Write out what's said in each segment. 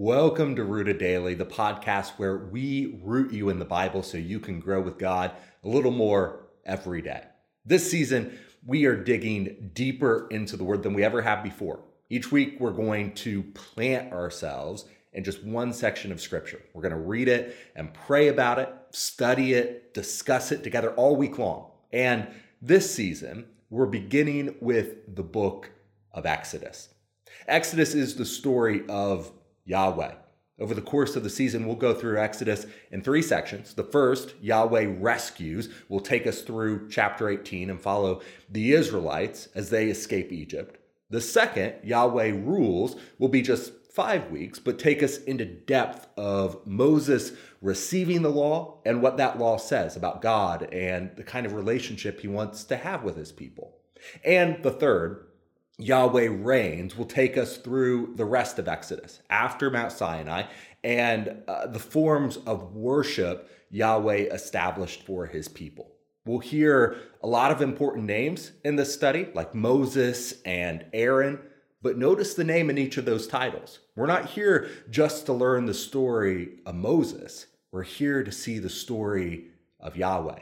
Welcome to Rooted Daily, the podcast where we root you in the Bible so you can grow with God a little more every day. This season, we are digging deeper into the Word than we ever have before. Each week, we're going to plant ourselves in just one section of Scripture. We're going to read it and pray about it, study it, discuss it together all week long. And this season, we're beginning with the book of Exodus. Exodus is the story of Yahweh. Over the course of the season, we'll go through Exodus in three sections. The first, Yahweh rescues, will take us through chapter 18 and follow the Israelites as they escape Egypt. The second, Yahweh rules, will be just five weeks, but take us into depth of Moses receiving the law and what that law says about God and the kind of relationship he wants to have with his people. And the third, Yahweh reigns will take us through the rest of Exodus after Mount Sinai and uh, the forms of worship Yahweh established for his people. We'll hear a lot of important names in this study, like Moses and Aaron, but notice the name in each of those titles. We're not here just to learn the story of Moses, we're here to see the story of Yahweh.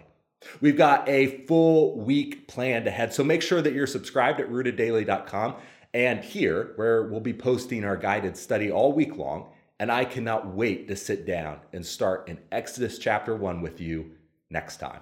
We've got a full week planned ahead, so make sure that you're subscribed at rooteddaily.com and here, where we'll be posting our guided study all week long. And I cannot wait to sit down and start in Exodus chapter 1 with you next time.